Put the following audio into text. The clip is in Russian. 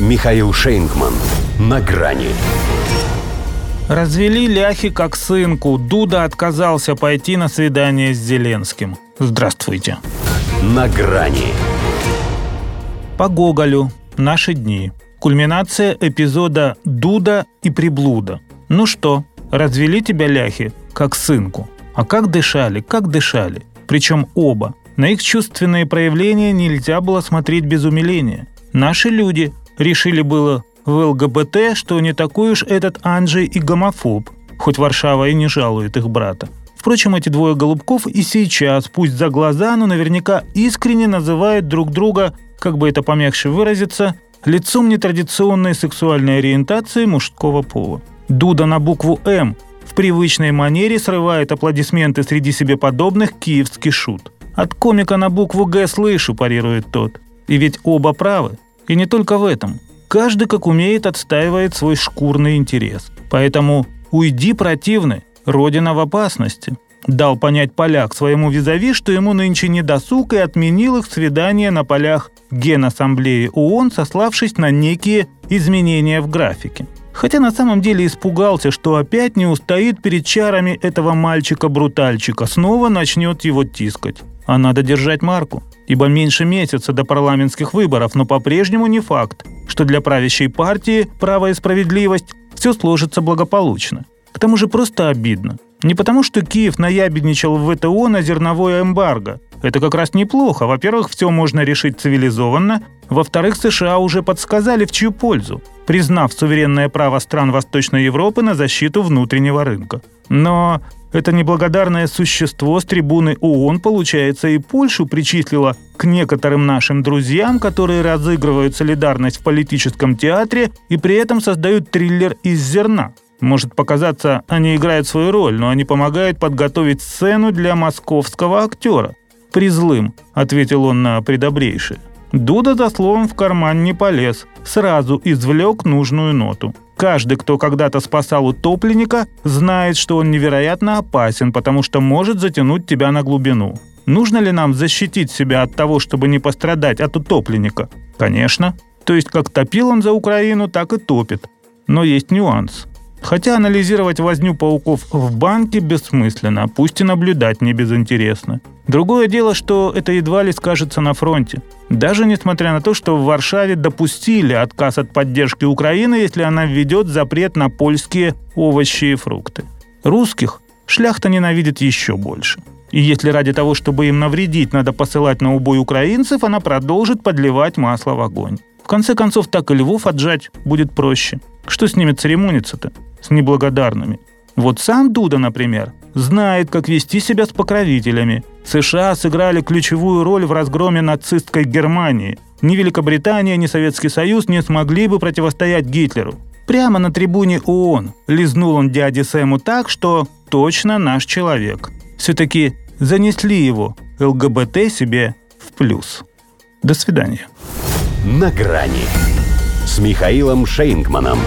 Михаил Шейнгман. На грани. Развели ляхи как сынку. Дуда отказался пойти на свидание с Зеленским. Здравствуйте. На грани. По Гоголю. Наши дни. Кульминация эпизода «Дуда и приблуда». Ну что, развели тебя ляхи, как сынку. А как дышали, как дышали. Причем оба. На их чувственные проявления нельзя было смотреть без умиления. Наши люди решили было в ЛГБТ, что не такой уж этот Анджей и гомофоб, хоть Варшава и не жалует их брата. Впрочем, эти двое голубков и сейчас, пусть за глаза, но наверняка искренне называют друг друга, как бы это помягче выразиться, лицом нетрадиционной сексуальной ориентации мужского пола. Дуда на букву «М» в привычной манере срывает аплодисменты среди себе подобных киевский шут. «От комика на букву «Г» слышу», парирует тот. И ведь оба правы. И не только в этом. Каждый, как умеет, отстаивает свой шкурный интерес. Поэтому «Уйди, противный, Родина в опасности», дал понять поляк своему визави, что ему нынче не досуг и отменил их свидание на полях Генассамблеи ООН, сославшись на некие изменения в графике. Хотя на самом деле испугался, что опять не устоит перед чарами этого мальчика-брутальчика, снова начнет его тискать. А надо держать марку, ибо меньше месяца до парламентских выборов, но по-прежнему не факт, что для правящей партии «Право и справедливость» все сложится благополучно. К тому же просто обидно. Не потому, что Киев наябедничал в ВТО на зерновое эмбарго. Это как раз неплохо. Во-первых, все можно решить цивилизованно. Во-вторых, США уже подсказали в чью пользу, признав суверенное право стран Восточной Европы на защиту внутреннего рынка. Но это неблагодарное существо с трибуны ООН, получается, и Польшу причислило к некоторым нашим друзьям, которые разыгрывают солидарность в политическом театре и при этом создают триллер из зерна. Может показаться, они играют свою роль, но они помогают подготовить сцену для московского актера. «Призлым», — ответил он на предобрейшее. Дуда за словом в карман не полез, сразу извлек нужную ноту. Каждый, кто когда-то спасал утопленника, знает, что он невероятно опасен, потому что может затянуть тебя на глубину. Нужно ли нам защитить себя от того, чтобы не пострадать от утопленника? Конечно. То есть как топил он за Украину, так и топит. Но есть нюанс. Хотя анализировать возню пауков в банке бессмысленно, пусть и наблюдать не безинтересно. Другое дело, что это едва ли скажется на фронте. Даже несмотря на то, что в Варшаве допустили отказ от поддержки Украины, если она введет запрет на польские овощи и фрукты. Русских шляхта ненавидит еще больше. И если ради того, чтобы им навредить, надо посылать на убой украинцев, она продолжит подливать масло в огонь. В конце концов, так и львов отжать будет проще. Что с ними церемониться-то? С неблагодарными. Вот сам Дуда, например, знает, как вести себя с покровителями. США сыграли ключевую роль в разгроме нацистской Германии. Ни Великобритания, ни Советский Союз не смогли бы противостоять Гитлеру. Прямо на трибуне ООН лизнул он дяде Сэму так, что точно наш человек. Все-таки занесли его ЛГБТ себе в плюс. До свидания. На грани с Михаилом Шейнгманом.